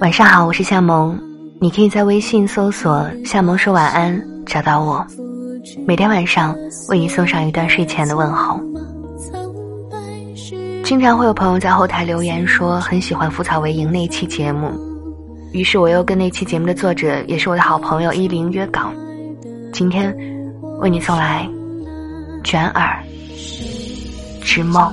晚上好，我是夏萌，你可以在微信搜索“夏萌说晚安”找到我，每天晚上为你送上一段睡前的问候。经常会有朋友在后台留言说很喜欢《浮草为营》那期节目，于是我又跟那期节目的作者，也是我的好朋友依林约稿，今天为你送来卷耳之梦。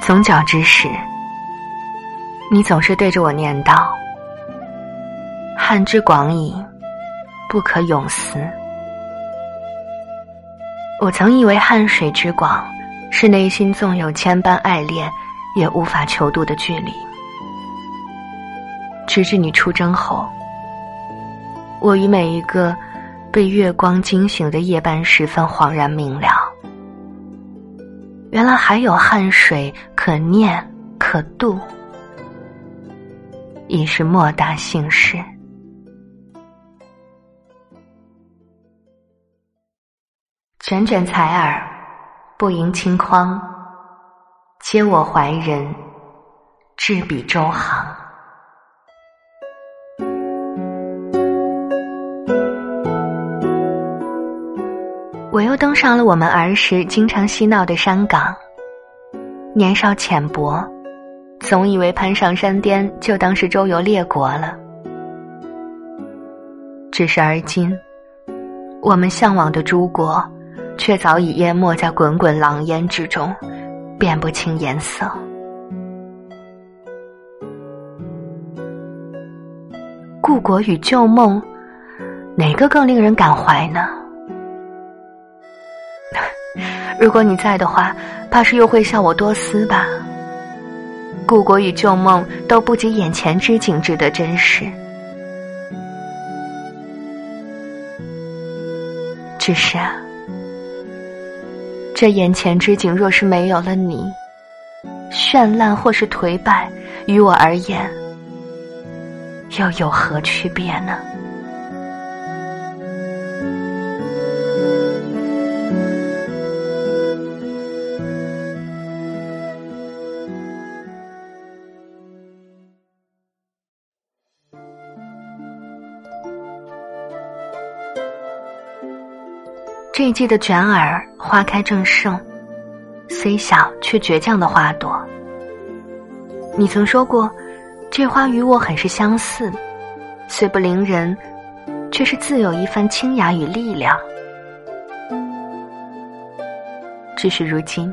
从脚之时。你总是对着我念叨：“汉之广矣，不可永思。”我曾以为汉水之广，是内心纵有千般爱恋，也无法求渡的距离。直至你出征后，我与每一个被月光惊醒的夜半时分，恍然明了：原来还有汗水可念可渡。已是莫大幸事。卷卷彩耳，不盈顷筐，皆我怀人，执笔周行。我又登上了我们儿时经常嬉闹的山岗，年少浅薄。总以为攀上山巅就当是周游列国了，只是而今，我们向往的诸国，却早已淹没在滚滚狼烟之中，辨不清颜色。故国与旧梦，哪个更令人感怀呢？如果你在的话，怕是又会笑我多思吧。故国与旧梦都不及眼前之景值得珍视，只是啊，这眼前之景若是没有了你，绚烂或是颓败，于我而言，又有何区别呢？这季的卷耳花开正盛，虽小却倔强的花朵。你曾说过，这花与我很是相似，虽不凌人，却是自有一番清雅与力量。只是如今，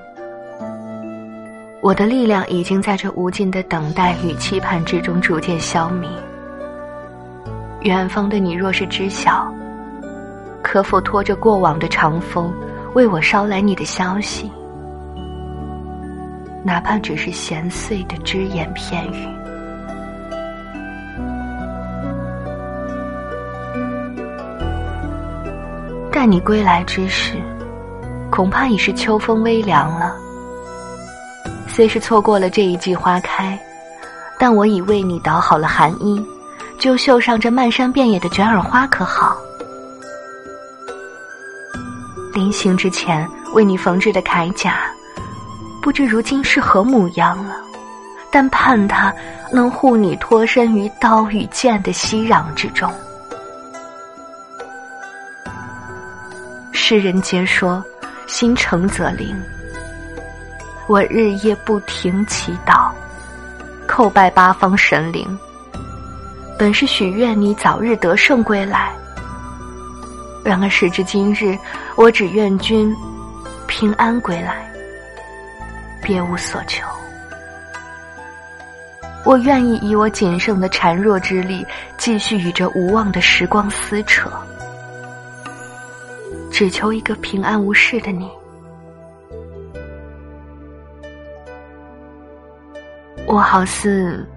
我的力量已经在这无尽的等待与期盼之中逐渐消弭。远方的你若是知晓。可否拖着过往的长风，为我捎来你的消息？哪怕只是闲碎的只言片语。待你归来之时，恐怕已是秋风微凉了。虽是错过了这一季花开，但我已为你倒好了寒衣，就绣上这漫山遍野的卷耳花，可好？临行之前为你缝制的铠甲，不知如今是何模样了。但盼它能护你脱身于刀与剑的熙攘之中。世人皆说心诚则灵，我日夜不停祈祷，叩拜八方神灵，本是许愿你早日得胜归来。然而时至今日，我只愿君平安归来，别无所求。我愿意以我仅剩的孱弱之力，继续与这无望的时光撕扯，只求一个平安无事的你。我好似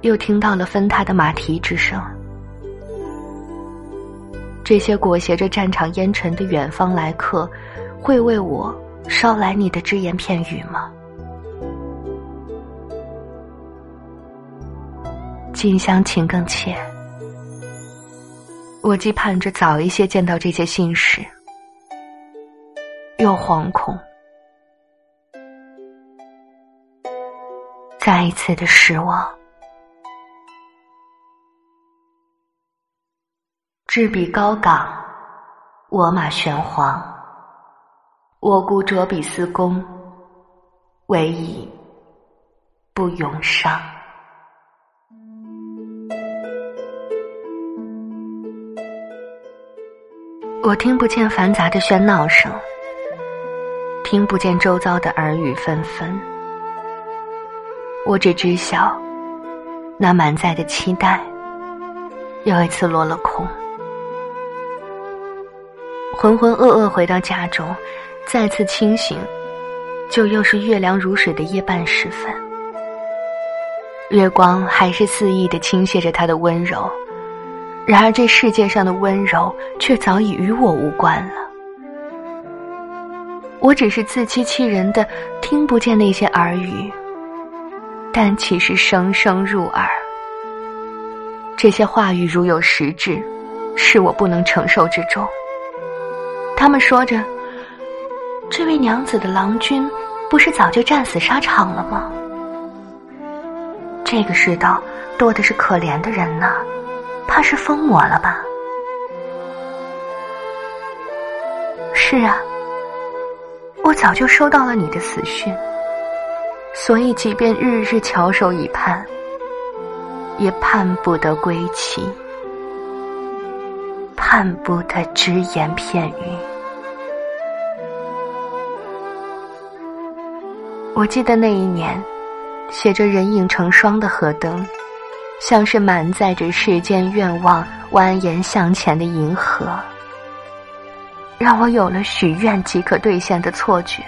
又听到了分他的马蹄之声。这些裹挟着战场烟尘的远方来客会为我捎来你的只言片语吗？近乡情更怯我既盼着早一些见到这些信使又惶恐。再一次的失望。置彼高岗，我马玄黄。我故着彼司弓，唯以不永伤。我听不见繁杂的喧闹声，听不见周遭的耳语纷纷。我只知晓，那满载的期待，又一次落了空。浑浑噩噩回到家中，再次清醒，就又是月凉如水的夜半时分。月光还是肆意的倾泻着它的温柔，然而这世界上的温柔却早已与我无关了。我只是自欺欺人的听不见那些耳语，但其实声声入耳。这些话语如有实质，是我不能承受之重。他们说着：“这位娘子的郎君，不是早就战死沙场了吗？这个世道多的是可怜的人呐，怕是疯魔了吧？”是啊，我早就收到了你的死讯，所以即便日日翘首以盼，也盼不得归期，盼不得只言片语。我记得那一年，写着“人影成双”的河灯，像是满载着世间愿望蜿蜒向前的银河，让我有了许愿即可兑现的错觉。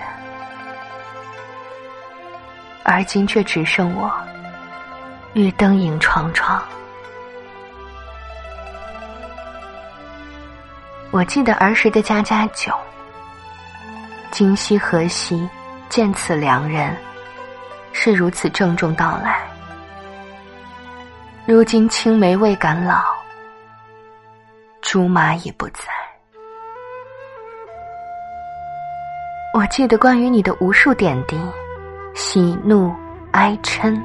而今却只剩我与灯影幢幢。我记得儿时的家家酒，今夕何夕？见此良人，是如此郑重到来。如今青梅未敢老，竹马已不在。我记得关于你的无数点滴，喜怒哀嗔，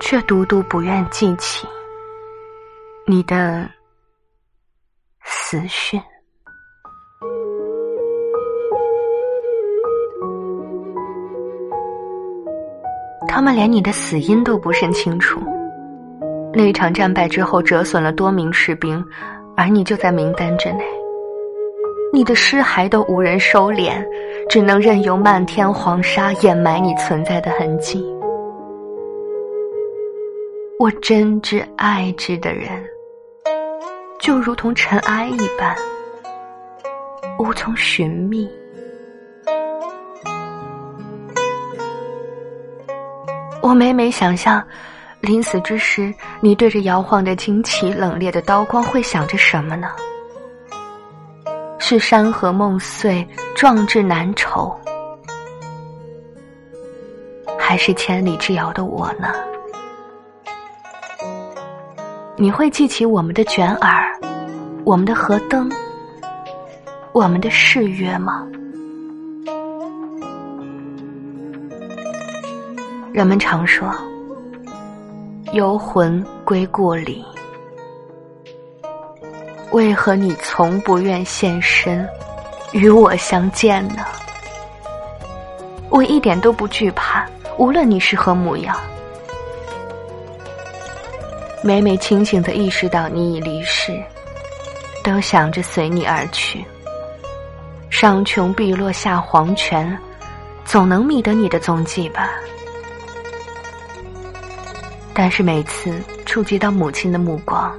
却独独不愿记起你的死讯。他们连你的死因都不甚清楚。那场战败之后，折损了多名士兵，而你就在名单之内。你的尸骸都无人收敛，只能任由漫天黄沙掩埋你存在的痕迹。我真挚爱之的人，就如同尘埃一般，无从寻觅。我每每想象，临死之时，你对着摇晃的旌旗、冷冽的刀光，会想着什么呢？是山河梦碎、壮志难酬，还是千里之遥的我呢？你会记起我们的卷耳，我们的河灯，我们的誓约吗？人们常说：“游魂归故里。”为何你从不愿现身，与我相见呢？我一点都不惧怕，无论你是何模样。每每清醒的意识到你已离世，都想着随你而去。上穷碧落下黄泉，总能觅得你的踪迹吧。但是每次触及到母亲的目光，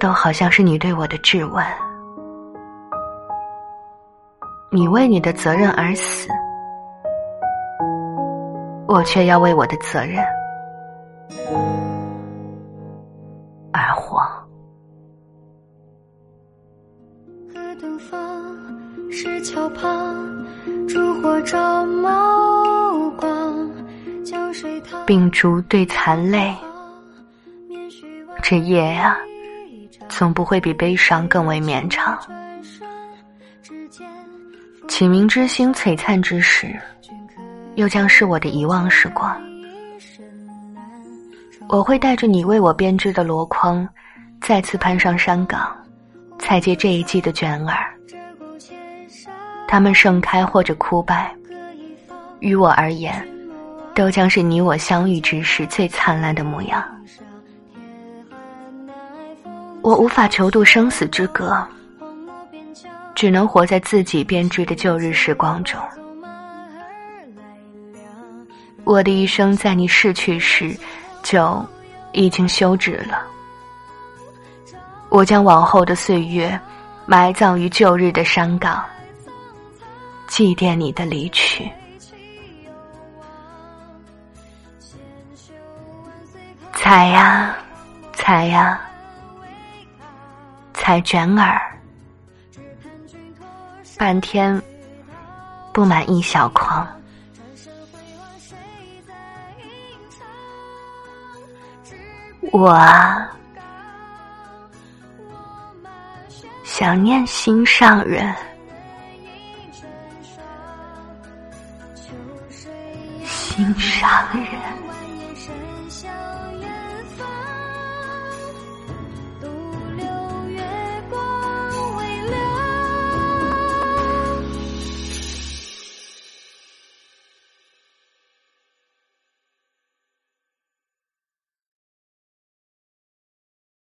都好像是你对我的质问。你为你的责任而死，我却要为我的责任秉烛对残泪，这夜呀，总不会比悲伤更为绵长。启明之星璀璨之时，又将是我的遗忘时光。我会带着你为我编织的箩筐，再次攀上山岗，采集这一季的卷耳。它们盛开或者枯败，于我而言，都将是你我相遇之时最灿烂的模样。我无法求渡生死之隔，只能活在自己编织的旧日时光中。我的一生在你逝去时，就已经休止了。我将往后的岁月，埋葬于旧日的山岗，祭奠你的离去。采呀，采呀。采卷耳，半天不满一小筐。我啊想念心上人，心上人。